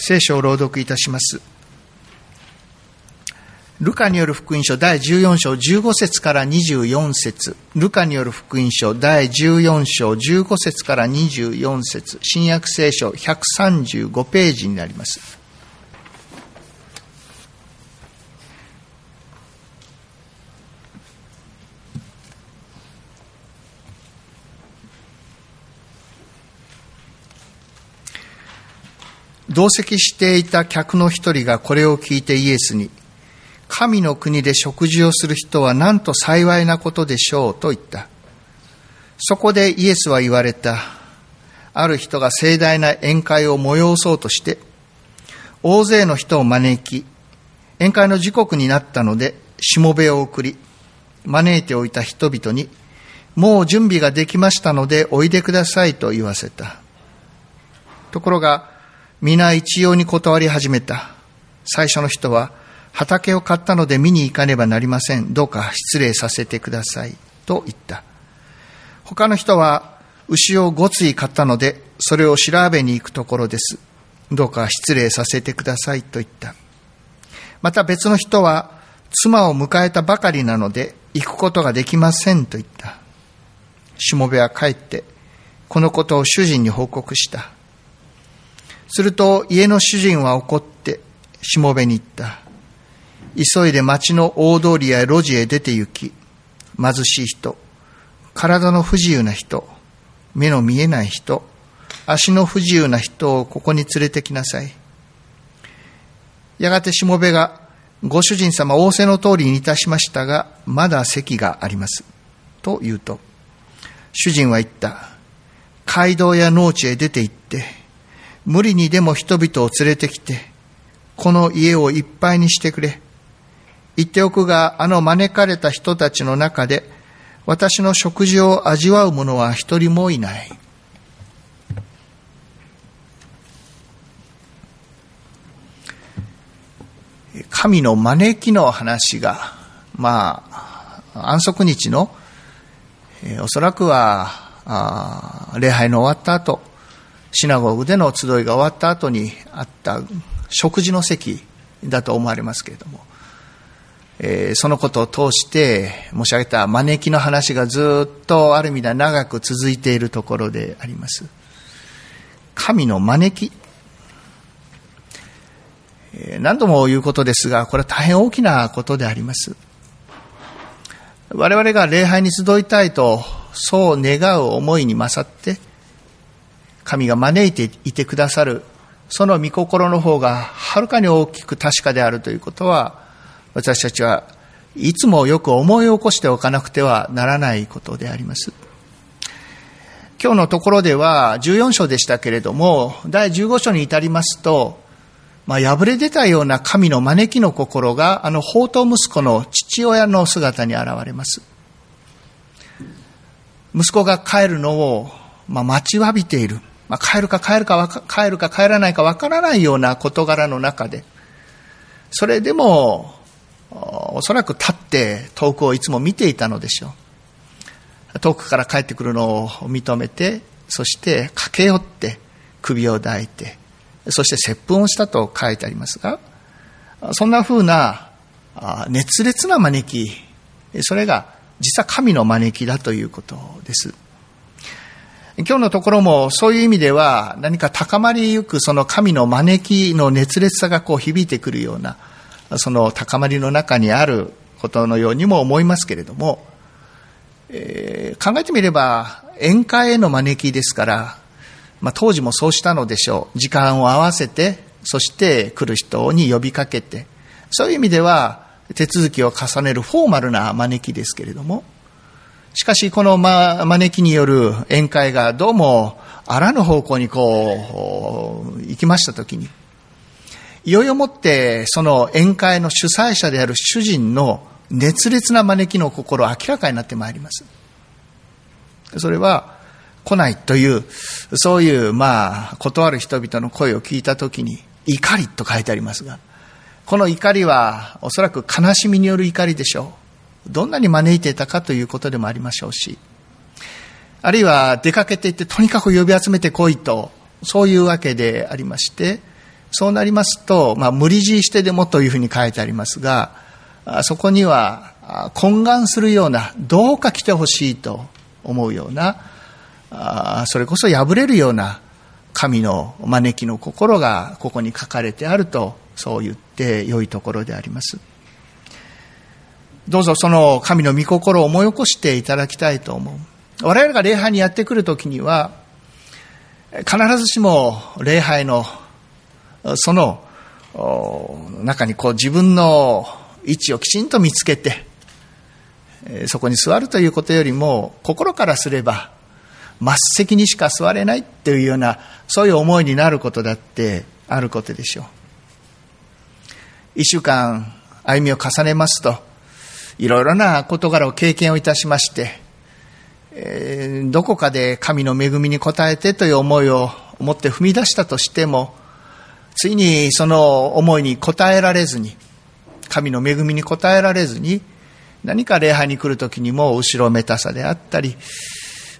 聖書を朗読いたします。ルカによる福音書第14章15節から24節ルカによる福音書第14章15節から24節新約聖書135ページになります。同席していた客の一人がこれを聞いてイエスに、神の国で食事をする人はなんと幸いなことでしょうと言った。そこでイエスは言われた。ある人が盛大な宴会を催そうとして、大勢の人を招き、宴会の時刻になったので、しもべを送り、招いておいた人々に、もう準備ができましたのでおいでくださいと言わせた。ところが、皆一様に断り始めた。最初の人は、畑を買ったので見に行かねばなりません。どうか失礼させてください。と言った。他の人は、牛を5対買ったので、それを調べに行くところです。どうか失礼させてください。と言った。また別の人は、妻を迎えたばかりなので、行くことができません。と言った。しもべは帰って、このことを主人に報告した。すると家の主人は怒ってしもべに言った。急いで町の大通りや路地へ出て行き、貧しい人、体の不自由な人、目の見えない人、足の不自由な人をここに連れてきなさい。やがてしもべが、ご主人様仰せの通りにいたしましたが、まだ席があります。と言うと、主人は言った。街道や農地へ出て行って、無理にでも人々を連れてきて、この家をいっぱいにしてくれ。言っておくが、あの招かれた人たちの中で、私の食事を味わう者は一人もいない。神の招きの話が、まあ、安息日の、えおそらくは、礼拝の終わった後、シナゴーグでの集いが終わった後にあった食事の席だと思われますけれども、えー、そのことを通して申し上げた招きの話がずっとある意味では長く続いているところであります。神の招き。えー、何度も言うことですが、これは大変大きなことであります。我々が礼拝に集いたいと、そう願う思いに勝って、神が招いていてくださる、その御心の方がはるかに大きく確かであるということは、私たちはいつもよく思い起こしておかなくてはならないことであります。今日のところでは14章でしたけれども、第15章に至りますと、まあ、破れ出たような神の招きの心が、あの、宝刀息子の父親の姿に現れます。息子が帰るのを、まあ、待ちわびている。まあ、帰るか帰るか帰るか帰らないかわからないような事柄の中で、それでも、おそらく立って遠くをいつも見ていたのでしょう。遠くから帰ってくるのを認めて、そして駆け寄って首を抱いて、そして接吻をしたと書いてありますが、そんな風な熱烈な招き、それが実は神の招きだということです。今日のところもそういう意味では何か高まりゆくその神の招きの熱烈さがこう響いてくるようなその高まりの中にあることのようにも思いますけれども、えー、考えてみれば宴会への招きですから、まあ、当時もそうしたのでしょう。時間を合わせてそして来る人に呼びかけてそういう意味では手続きを重ねるフォーマルな招きですけれどもしかし、この、ま、招きによる宴会がどうもあらぬ方向にこう、行きましたときに、いよいよもってその宴会の主催者である主人の熱烈な招きの心明らかになってまいります。それは、来ないという、そういう、まあ、断る人々の声を聞いたときに、怒りと書いてありますが、この怒りは、おそらく悲しみによる怒りでしょう。どんなに招いていたかということでもありましょうし、あるいは出かけていってとにかく呼び集めてこいと、そういうわけでありまして、そうなりますと、まあ、無理強いしてでもというふうに書いてありますが、そこには懇願するような、どうか来てほしいと思うような、それこそ破れるような神の招きの心がここに書かれてあると、そう言って良いところであります。どうぞその神の御心を思い起こしていただきたいと思う。我々が礼拝にやってくるときには、必ずしも礼拝のその中にこう自分の位置をきちんと見つけて、そこに座るということよりも、心からすれば、末席にしか座れないっていうような、そういう思いになることだってあることでしょう。一週間歩みを重ねますと、いろいろな事柄を経験をいたしまして、えー、どこかで神の恵みに応えてという思いを持って踏み出したとしても、ついにその思いに応えられずに、神の恵みに応えられずに、何か礼拝に来る時にも後ろめたさであったり、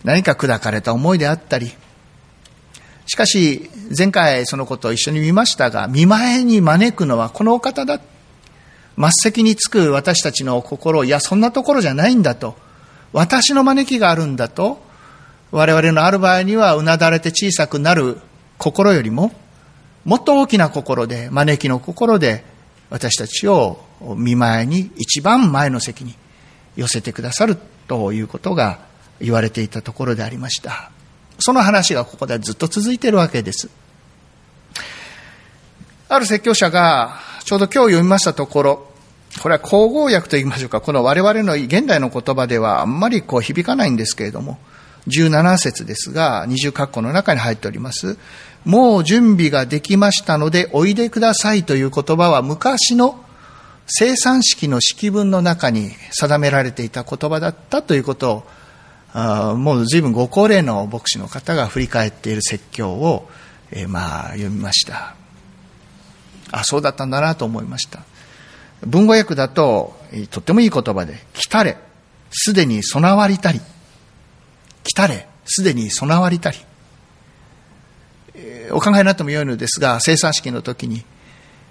何か砕かれた思いであったり、しかし、前回そのことを一緒に見ましたが、見舞いに招くのはこのお方だっ。末席につく私たちの心、いや、そんなところじゃないんだと。私の招きがあるんだと。我々のある場合には、うなだれて小さくなる心よりも、もっと大きな心で、招きの心で、私たちを見舞いに一番前の席に寄せてくださるということが言われていたところでありました。その話がここでずっと続いているわけです。ある説教者が、ちょうど今日読みましたところ、これは口語訳と言いましょうか、この我々の現代の言葉ではあんまりこう響かないんですけれども、17節ですが、二重括弧の中に入っております。もう準備ができましたのでおいでくださいという言葉は昔の生産式の式文の中に定められていた言葉だったということを、あもう随分ご高齢の牧師の方が振り返っている説教を、えー、まあ読みました。あ、そうだったんだなと思いました。文語訳だと、とってもいい言葉で、来たれ、すでに備わりたり、来たれ、すでに備わりたり。お考えになってもよいのですが、生産式の時に、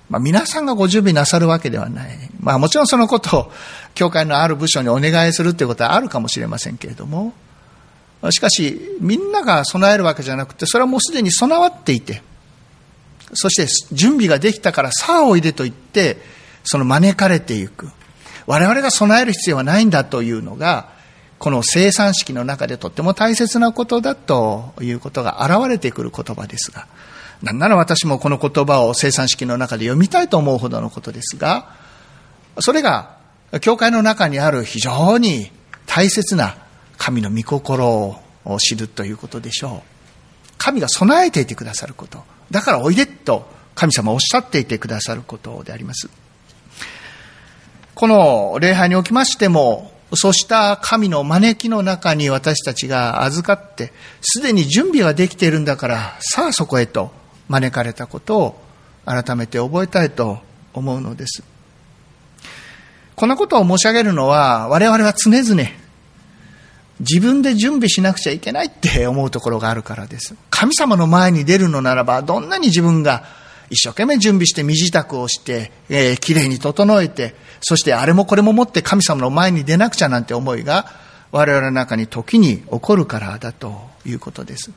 まあ、皆さんがご準備なさるわけではない。まあ、もちろんそのことを、教会のある部署にお願いするということはあるかもしれませんけれども、しかし、みんなが備えるわけじゃなくて、それはもうすでに備わっていて、そして準備ができたからさあおいでと言って、その招かれていく。我々が備える必要はないんだというのが、この生産式の中でとっても大切なことだということが現れてくる言葉ですが、なんなら私もこの言葉を生産式の中で読みたいと思うほどのことですが、それが教会の中にある非常に大切な神の御心を知るということでしょう。神が備えていてくださること。だからおいでと神様おっしゃっていてくださることであります。この礼拝におきましても、そうした神の招きの中に私たちが預かって、すでに準備ができているんだから、さあそこへと招かれたことを改めて覚えたいと思うのです。こんなことを申し上げるのは、我々は常々、自分で準備しなくちゃいけないって思うところがあるからです。神様の前に出るのならば、どんなに自分が一生懸命準備して身支度をして、えー、きれいに整えて、そしてあれもこれも持って神様の前に出なくちゃなんて思いが我々の中に時に起こるからだということです。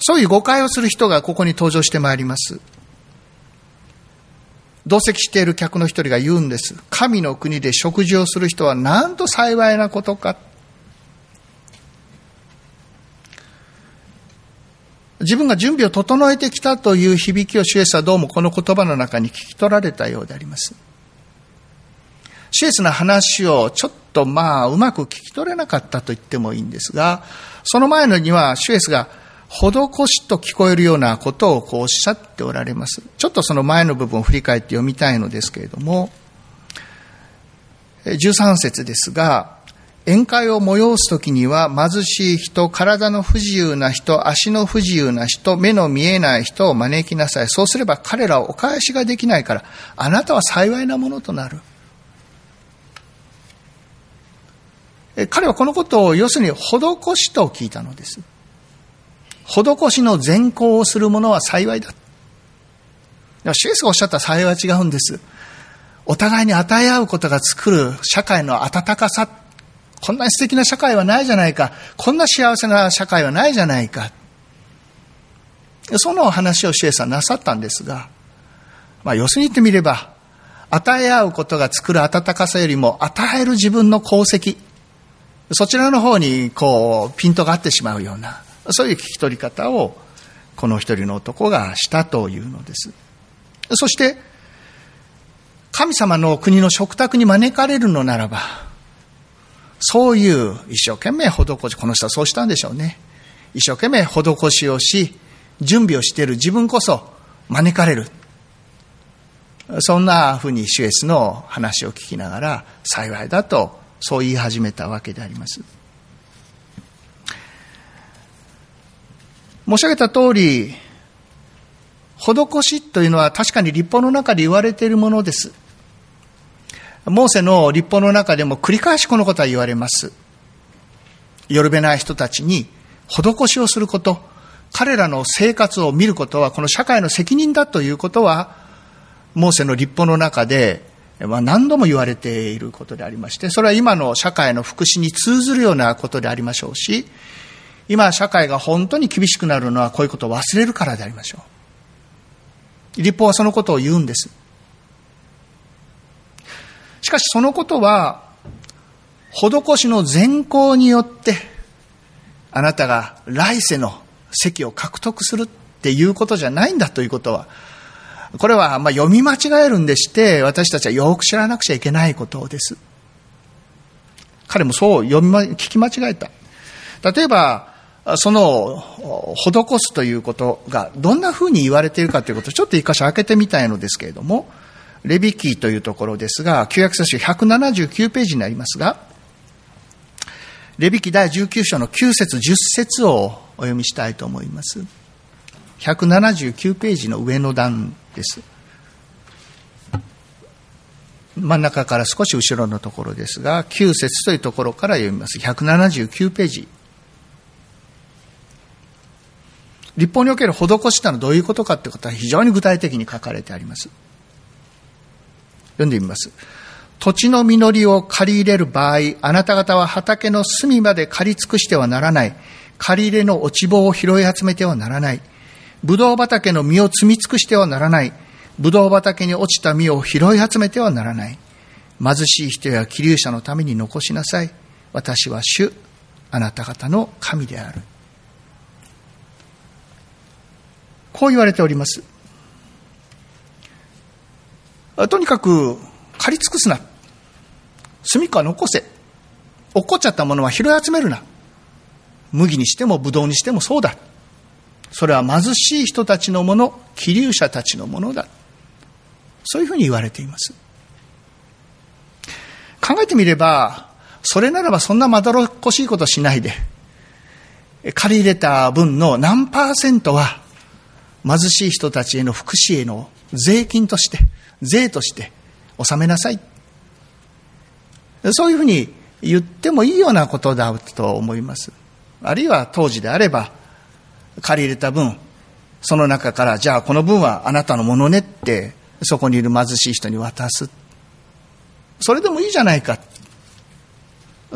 そういう誤解をする人がここに登場してまいります。同席している客の一人が言うんです。神の国で食事をする人はなんと幸いなことか。自分が準備を整えてきたという響きを主イエスはどうもこの言葉の中に聞き取られたようであります。シエスの話をちょっとまあうまく聞き取れなかったと言ってもいいんですが、その前のにはシュエスが施しと聞こえるようなことをこうおっしゃっておられます。ちょっとその前の部分を振り返って読みたいのですけれども、13節ですが、宴会を催すときには貧しい人、体の不自由な人、足の不自由な人、目の見えない人を招きなさい。そうすれば彼らをお返しができないから、あなたは幸いなものとなる。彼はこのことを要するに施しと聞いたのです。施しの善行をする者は幸いだ。でも、シエスがおっしゃった幸いは違うんです。お互いに与え合うことが作る社会の温かさ、こんな素敵な社会はないじゃないか。こんな幸せな社会はないじゃないか。その話をシエスはなさったんですが、まあ、要するに言ってみれば、与え合うことが作る温かさよりも、与える自分の功績、そちらの方に、こう、ピントが合ってしまうような、そういう聞き取り方を、この一人の男がしたというのです。そして、神様の国の食卓に招かれるのならば、そういう一生懸命施し、この人はそうしたんでしょうね。一生懸命施しをし、準備をしている自分こそ招かれる。そんなふうにシュエスの話を聞きながら幸いだとそう言い始めたわけであります。申し上げた通り、施しというのは確かに立法の中で言われているものです。モーセの立法の中でも繰り返しこのことは言われます。よるべない人たちに施しをすること、彼らの生活を見ることはこの社会の責任だということは、モーセの立法の中で、ま、何度も言われていることでありまして、それは今の社会の福祉に通ずるようなことでありましょうし、今社会が本当に厳しくなるのはこういうことを忘れるからでありましょう。立法はそのことを言うんです。しかしそのことは、施しの善行によって、あなたが来世の席を獲得するっていうことじゃないんだということは、これはま読み間違えるんでして、私たちはよく知らなくちゃいけないことです。彼もそう読み、ま、聞き間違えた。例えば、その、施すということがどんな風に言われているかということをちょっと一箇所開けてみたいのですけれども、レビキーというところですが、旧約聖書179ページになりますが、レビキ第19章の9節10節をお読みしたいと思います。179ページの上の段です。真ん中から少し後ろのところですが、9節というところから読みます。179ページ。立法における施しというのはどういうことかということは非常に具体的に書かれてあります。読んでみます。土地の実りを借り入れる場合、あなた方は畑の隅まで借り尽くしてはならない。借り入れの落ち棒を拾い集めてはならない。ブドウ畑の実を摘み尽くしてはならない。ブドウ畑に落ちた実を拾い集めてはならない。貧しい人や気流者のために残しなさい。私は主、あなた方の神である。こう言われております。とにかく、借り尽くすな。住みか残せ。落っこっちゃったものは拾い集めるな。麦にしてもブドウにしてもそうだ。それは貧しい人たちのもの、気流者たちのものだ。そういうふうに言われています。考えてみれば、それならばそんなまどろっこしいことしないで、借り入れた分の何パーセントは貧しい人たちへの福祉への税金として、税として納めなさい。そういうふうに言ってもいいようなことだと思います。あるいは当時であれば、借り入れた分、その中から、じゃあこの分はあなたのものねって、そこにいる貧しい人に渡す。それでもいいじゃないか。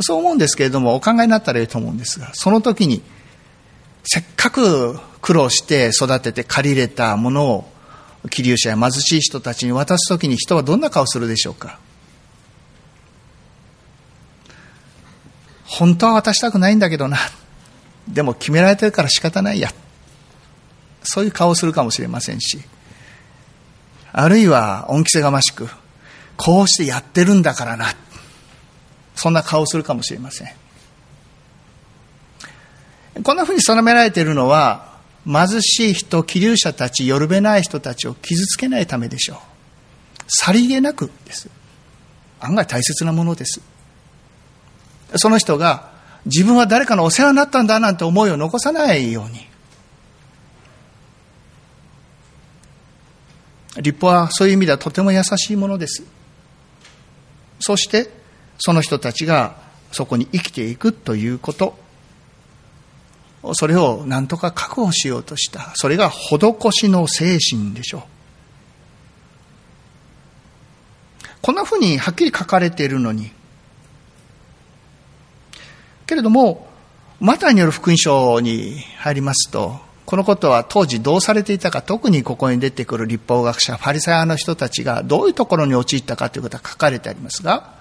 そう思うんですけれども、お考えになったらいいと思うんですが、その時に、せっかく苦労して育てて借り入れたものを、気流者や貧しい人たちに渡す時に人はどんな顔するでしょうか？本当は渡したくないんだけどな。でも決められてるから仕方ないや。そういう顔をするかもしれませんし、あるいは恩着せがましく、こうしてやってるんだからな。そんな顔をするかもしれません。こんなふうに定められているのは、貧しい人、気流者たち、よるべない人たちを傷つけないためでしょう。さりげなくです。案外大切なものです。その人が自分は誰かのお世話になったんだなんて思いを残さないように。立法はそういう意味ではとても優しいものです。そして、その人たちがそこに生きていくということ。それを何とか確保しようとした。それが施しの精神でしょう。こんなふうにはっきり書かれているのに。けれども、マタイによる福音書に入りますと、このことは当時どうされていたか、特にここに出てくる立法学者、ファリサイ派の人たちがどういうところに陥ったかということが書かれてありますが、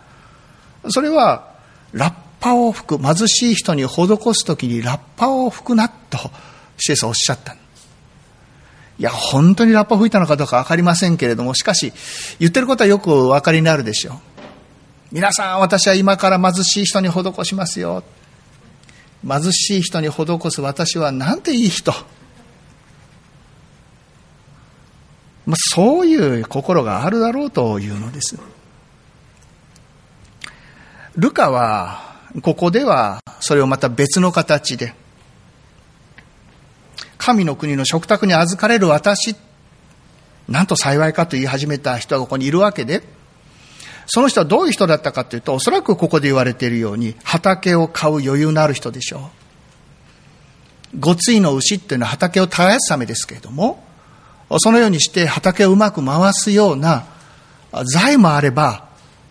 それは、ラッパを吹く、貧しい人に施すときにラッパを吹くなと、シエスはおっしゃった。いや、本当にラッパ吹いたのかどうかわかりませんけれども、しかし、言ってることはよくお分かりになるでしょう。皆さん、私は今から貧しい人に施しますよ。貧しい人に施す私はなんていい人。まあ、そういう心があるだろうというのです。ルカは、ここでは、それをまた別の形で、神の国の食卓に預かれる私、なんと幸いかと言い始めた人がここにいるわけで、その人はどういう人だったかというと、おそらくここで言われているように、畑を買う余裕のある人でしょう。ごついの牛っていうのは畑を耕すためですけれども、そのようにして畑をうまく回すような財もあれば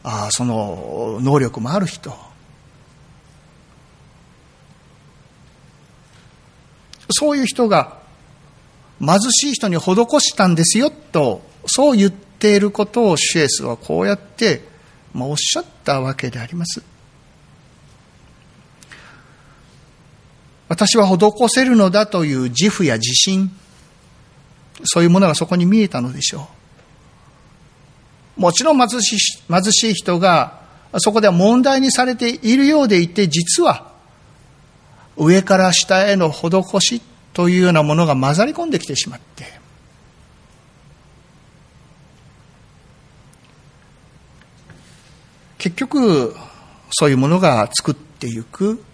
あ、その能力もある人。そういう人が貧しい人に施したんですよと、そう言っていることをシュエスはこうやって、まあ、おっしゃったわけであります。私は施せるのだという自負や自信、そういうものがそこに見えたのでしょう。もちろん貧しい貧しい人がそこでは問題にされているようでいて、実は上から下への施しというようなものが混ざり込んできてしまって、結局、そういうものが作っていく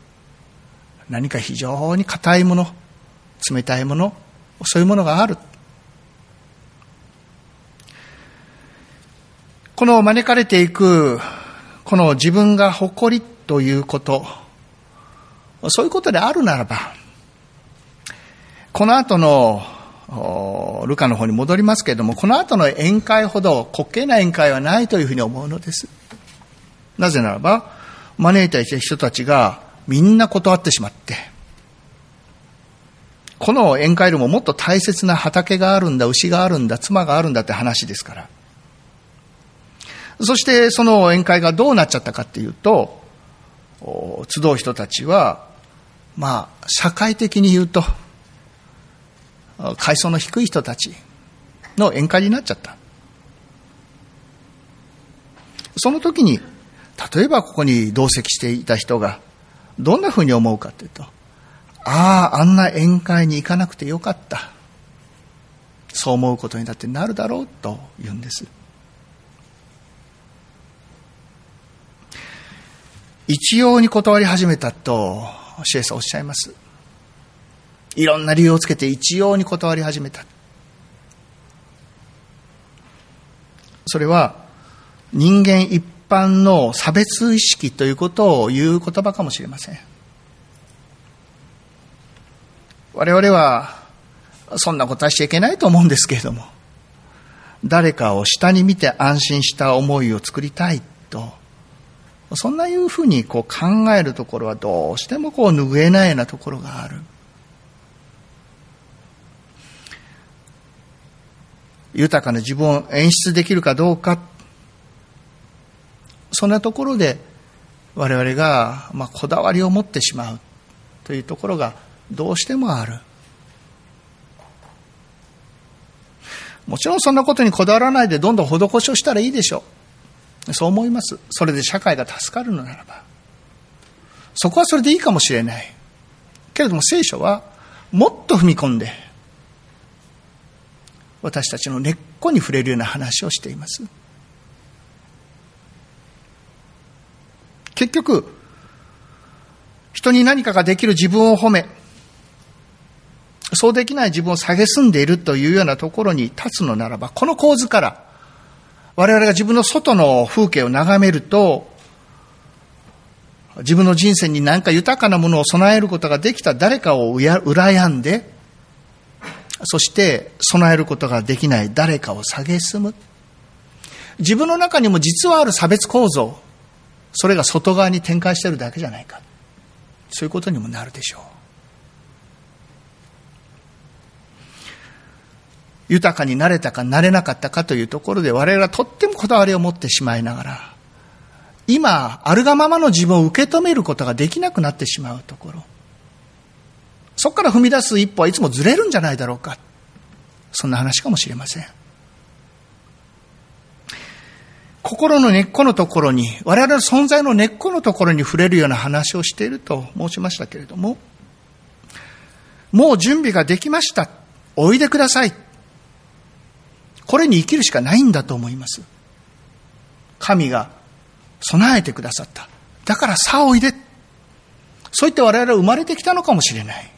何か非常に硬いもの、冷たいもの、そういうものがある。この招かれていく、この自分が誇りということ、そういうことであるならば、この後のルカの方に戻りますけれども、この後の宴会ほど滑稽な宴会はないというふうに思うのです。なぜならば、招いた人たちがみんな断ってしまって、この宴会でももっと大切な畑があるんだ、牛があるんだ、妻があるんだって話ですから。そしてその宴会がどうなっちゃったかっていうと、集う人たちは、まあ、社会的に言うと、階層の低い人たちの宴会になっちゃった。その時に、例えばここに同席していた人が、どんなふうに思うかというと、ああ、あんな宴会に行かなくてよかった。そう思うことにだってなるだろうと言うんです。一様に断り始めたと、シエスおっしゃいます。いろんな理由をつけて一様に断り始めた。それは、人間一般の差別意識ということを言う言葉かもしれません。我々は、そんなことはしちゃいけないと思うんですけれども、誰かを下に見て安心した思いを作りたいとそんないうふうにこう考えるところはどうしてもこう拭えないようなところがある。豊かな自分を演出できるかどうか、そんなところで我々が、まあ、こだわりを持ってしまうというところがどうしてもある。もちろんそんなことにこだわらないでどんどん施しをしたらいいでしょう。そう思います。それで社会が助かるのならば。そこはそれでいいかもしれない。けれども聖書はもっと踏み込んで、私たちの根っこに触れるような話をしています。結局、人に何かができる自分を褒め、そうできない自分を蔑んでいるというようなところに立つのならば、この構図から、我々が自分の外の風景を眺めると、自分の人生に何か豊かなものを備えることができた誰かを羨んで、そして備えることができない誰かを蔑む。自分の中にも実はある差別構造、それが外側に展開しているだけじゃないか。そういうことにもなるでしょう。豊かになれたかなれなかったかというところで我々はとってもこだわりを持ってしまいながら、今、あるがままの自分を受け止めることができなくなってしまうところ。そこから踏み出す一歩はいつもずれるんじゃないだろうか。そんな話かもしれません。心の根っこのところに、我々の存在の根っこのところに触れるような話をしていると申しましたけれども、もう準備ができました。おいでください。これに生きるしかないんだと思います。神が備えてくださった。だからさあおいで。そう言って我々は生まれてきたのかもしれない。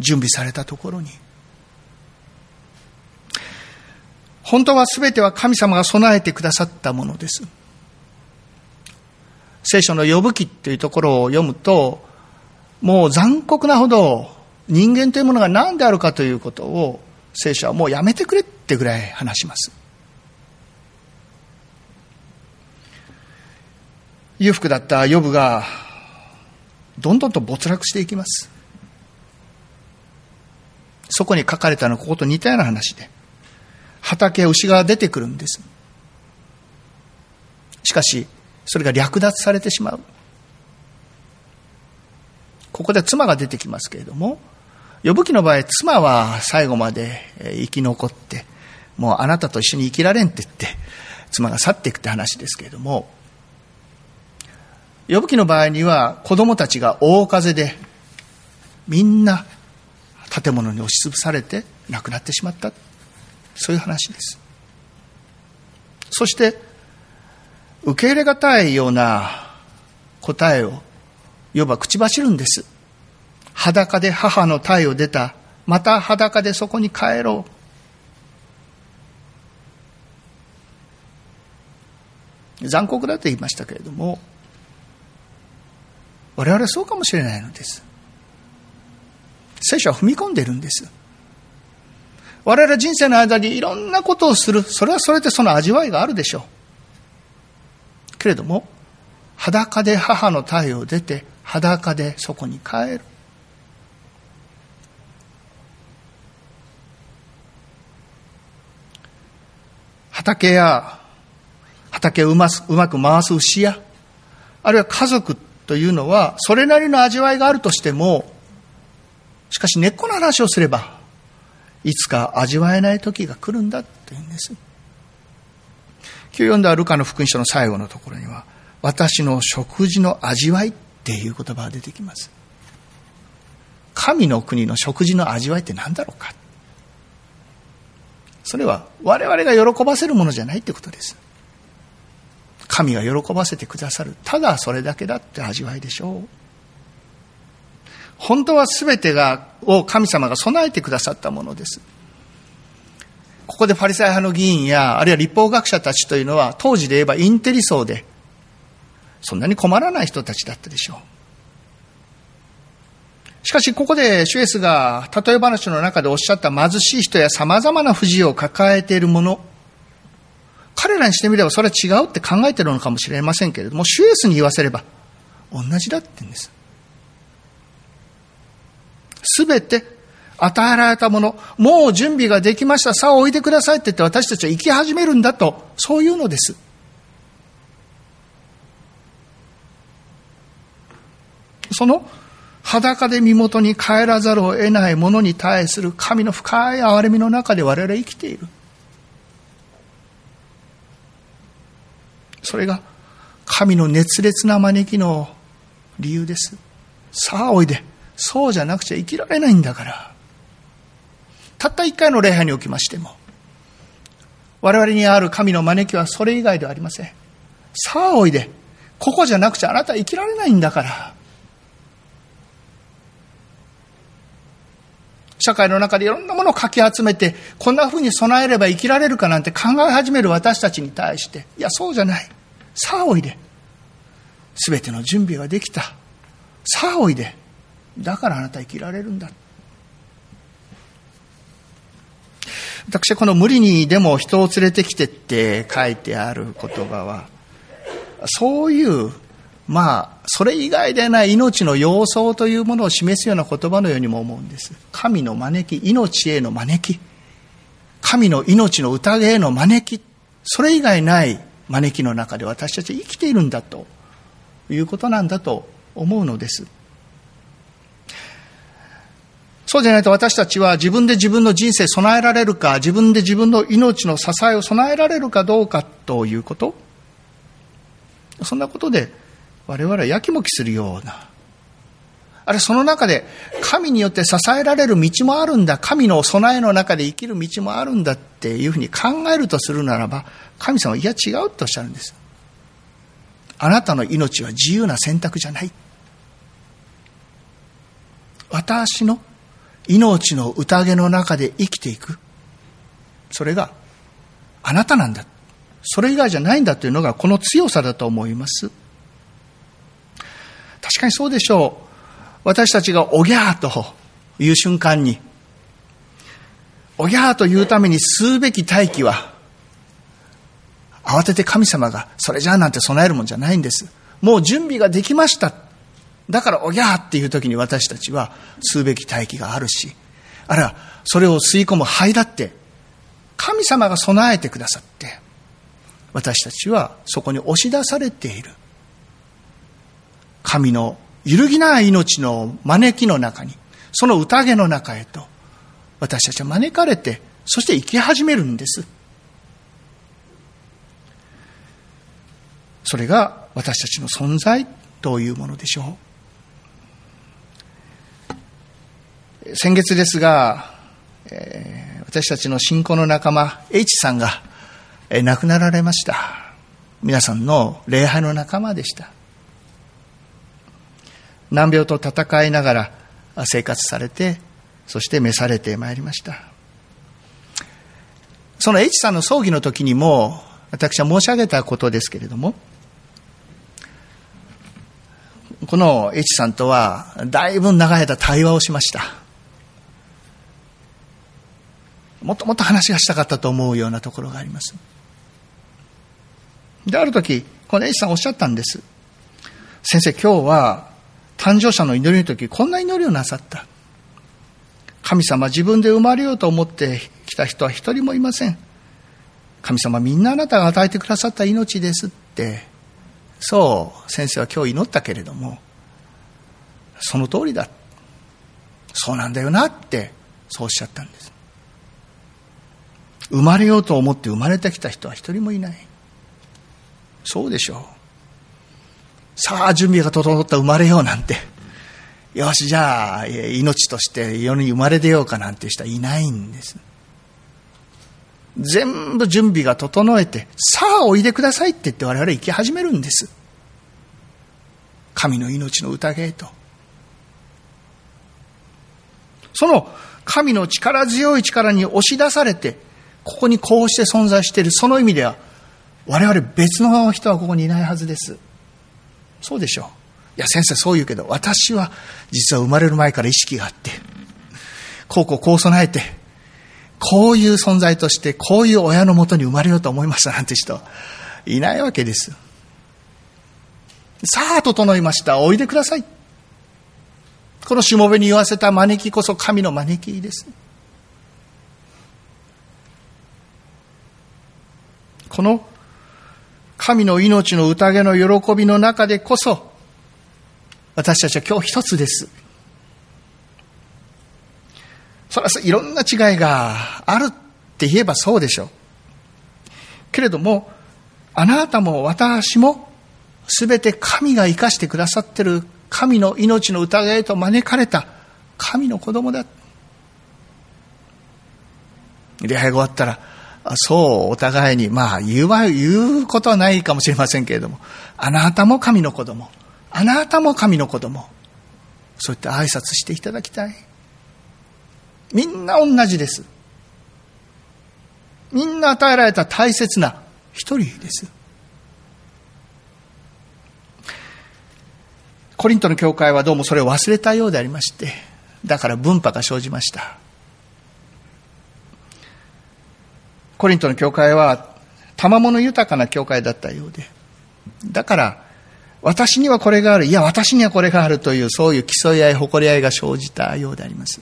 準備されたところに。本当は全ては神様が備えてくださったものです。聖書の呼ぶ記っていうところを読むと、もう残酷なほど人間というものが何であるかということを聖書はもうやめてくれってってぐらい話します。裕福だったヨブがどんどんと没落していきます。そこに書かれたのはここと似たような話で、畑牛が出てくるんです。しかし、それが略奪されてしまう。ここで妻が出てきますけれども、呼ぶ記の場合、妻は最後まで生き残って、もうあなたと一緒に生きられんって言って、妻が去っていくって話ですけれども、呼ぶ記の場合には子供たちが大風でみんな建物に押しつぶされて亡くなってしまった。そういう話です。そして受け入れがたいような答えを呼ば口走るんです。裸で母の体を出た。また裸でそこに帰ろう。残酷だと言いましたけれども我々はそうかもしれないのです。聖書は踏み込んでいるんです。我々人生の間にいろんなことをする。それはそれでその味わいがあるでしょう。けれども裸で母の体を出て裸でそこに帰る。畑や畑をうまく回す牛やあるいは家族というのは、それなりの味わいがあるとしても、しかし根っこの話をすれば、いつか味わえない時が来るんだというんです。今日読んだルカの福音書の最後のところには、私の食事の味わいっていう言葉が出てきます。神の国の食事の味わいって何だろうか。それは我々が喜ばせるものじゃないってことです。神が喜ばせてくださる。ただそれだけだって味わいでしょう。本当は全てが、を神様が備えてくださったものです。ここでパリサイ派の議員や、あるいは立法学者たちというのは、当時で言えばインテリ層で、そんなに困らない人たちだったでしょう。しかし、ここでシュエスが例え話の中でおっしゃった貧しい人や様々な不自由を抱えているもの、彼らにしてみればそれは違うって考えてるのかもしれませんけれども、シュエスに言わせれば同じだって言うんです。すべて与えられたもの、もう準備ができました、さあおいでくださいって言って私たちは生き始めるんだと、そういうのです。その裸で身元に帰らざるを得ないものに対する神の深い憐れみの中で我々は生きている。それが神の熱烈な招きの理由です。さあおいで。そうじゃなくちゃ生きられないんだから。たった一回の礼拝におきましても、我々にある神の招きはそれ以外ではありません。さあおいで。ここじゃなくちゃあなたは生きられないんだから。社会の中でいろんなものをかき集めて、こんな風に備えれば生きられるかなんて考え始める私たちに対して、いや、そうじゃない。さあおいで。すべての準備ができた。さあおいで。だからあなた生きられるんだ。私はこの無理にでも人を連れてきてって書いてある言葉は、そういう、まあ、それ以外でない命の様相というものを示すような言葉のようにも思うんです。神の招き、命への招き、神の命の宴への招き、それ以外ない招きの中で私たち生きているんだということなんだと思うのです。そうじゃないと私たちは自分で自分の人生備えられるか、自分で自分の命の支えを備えられるかどうかということ。そんなことで我々はやきもきするような。あれ、その中で神によって支えられる道もあるんだ。神の備えの中で生きる道もあるんだっていうふうに考えるとするならば、神様はいや違うとおっしゃるんです。あなたの命は自由な選択じゃない。私の命の宴の中で生きていく。それがあなたなんだ。それ以外じゃないんだというのがこの強さだと思います。確かにそうでしょう。私たちがおぎゃーという瞬間に、おぎゃーというために吸うべき待機は、慌てて神様がそれじゃあなんて備えるもんじゃないんです。もう準備ができました。だからおぎゃーっていう時に私たちは吸うべき待機があるし、あるいはそれを吸い込む肺だって、神様が備えてくださって、私たちはそこに押し出されている。神の揺るぎない命の招きの中に、その宴の中へと、私たちは招かれて、そして生き始めるんです。それが私たちの存在というものでしょう。先月ですが、えー、私たちの信仰の仲間、H さんが、えー、亡くなられました。皆さんの礼拝の仲間でした。難病と戦いながら生活されて、そして召されてまいりました。その H さんの葬儀の時にも、私は申し上げたことですけれども、この H さんとは、だいぶ長い間対話をしました。もっともっと話がしたかったと思うようなところがあります。で、ある時、この H さんおっしゃったんです。先生、今日は誕生者の祈りの時、こんな祈りをなさった。神様自分で生まれようと思ってきた人は一人もいません。神様みんなあなたが与えてくださった命ですって、そう先生は今日祈ったけれども、その通りだ。そうなんだよなって、そうおっしゃったんです。生まれようと思って生まれてきた人は一人もいない。そうでしょう。さあ、準備が整った生まれようなんて。よし、じゃあ、命として世に生まれ出ようかなんて人はいないんです。全部準備が整えて、さあおいでくださいって言って我々生き始めるんです。神の命の宴へと。その神の力強い力に押し出されて、ここにこうして存在している、その意味では、我々別の人はここにいないはずです。そうでしょう。いや、先生そう言うけど、私は実は生まれる前から意識があって、こうこうこう備えて、こういう存在として、こういう親のもとに生まれようと思いましたなんて人、いないわけです。さあ、整いました。おいでください。このしもべに言わせた招きこそ神の招きです。この神の命の宴の喜びの中でこそ、私たちは今日一つです。それはいろんな違いがあるって言えばそうでしょう。けれども、あなたも私も、すべて神が生かしてくださってる神の命の宴へと招かれた神の子供だ。礼拝が終わったら、そうお互いに、まあ言うは、言うことはないかもしれませんけれども、あなたも神の子供、あなたも神の子供、そういった挨拶していただきたい。みんな同じです。みんな与えられた大切な一人です。コリントの教会はどうもそれを忘れたようでありまして、だから分派が生じました。コリントの教会は賜物豊かな教会だったようで、だから、私にはこれがある、いや、私にはこれがあるという、そういう競い合い、誇り合いが生じたようであります。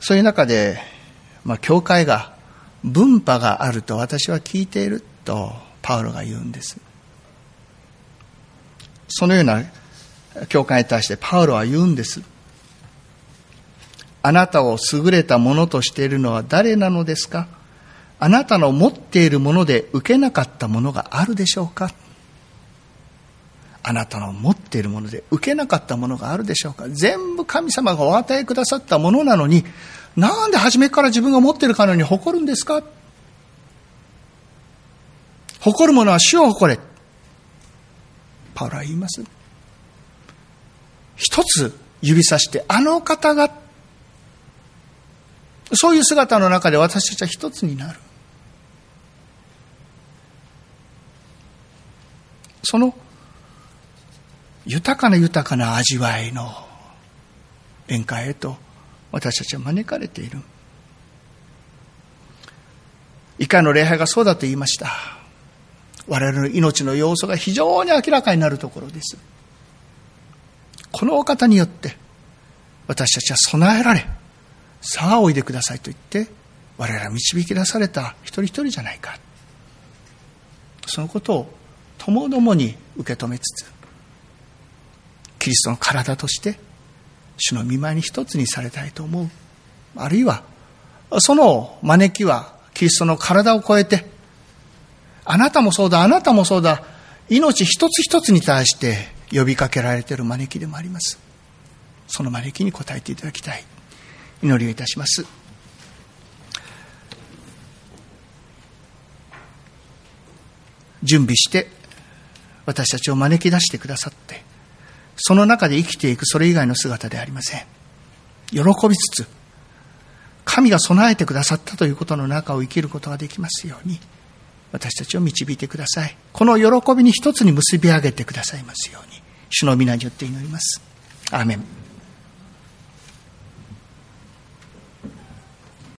そういう中で、まあ、教会が分派があると私は聞いているとパウロが言うんです。そのような教会に対してパウロは言うんです。あなたを優れたものとしているのは誰なのですか？あなたの持っているもので受けなかったものがあるでしょうか？あなたの持っているもので受けなかったものがあるでしょうか？全部神様がお与えくださったものなのに、なんで初めから自分が持っているかのように誇るんですか？誇るものは主を誇れ。パウロは言います。一つ指さして、あの方が、そういう姿の中で私たちは一つになる。その豊かな豊かな味わいの宴会へと私たちは招かれている。以下の礼拝がそうだと言いました。我々の命の要素が非常に明らかになるところです。このお方によって私たちは備えられ、さあおいでくださいと言って、我々は導き出された一人一人じゃないか。そのことをともどもに受け止めつつ、キリストの体として主の見舞いに一つにされたいと思う。あるいは、その招きはキリストの体を超えて、あなたもそうだ、あなたもそうだ、命一つ一つに対して呼びかけられている招きでもあります。その招きに応えていただきたい。祈りをいたします。準備して私たちを招き出してくださって、その中で生きていくそれ以外の姿ではありません。喜びつつ、神が備えてくださったということの中を生きることができますように、私たちを導いてください。この喜びに一つに結び上げてくださいますように、主の皆によって祈ります。アーメン。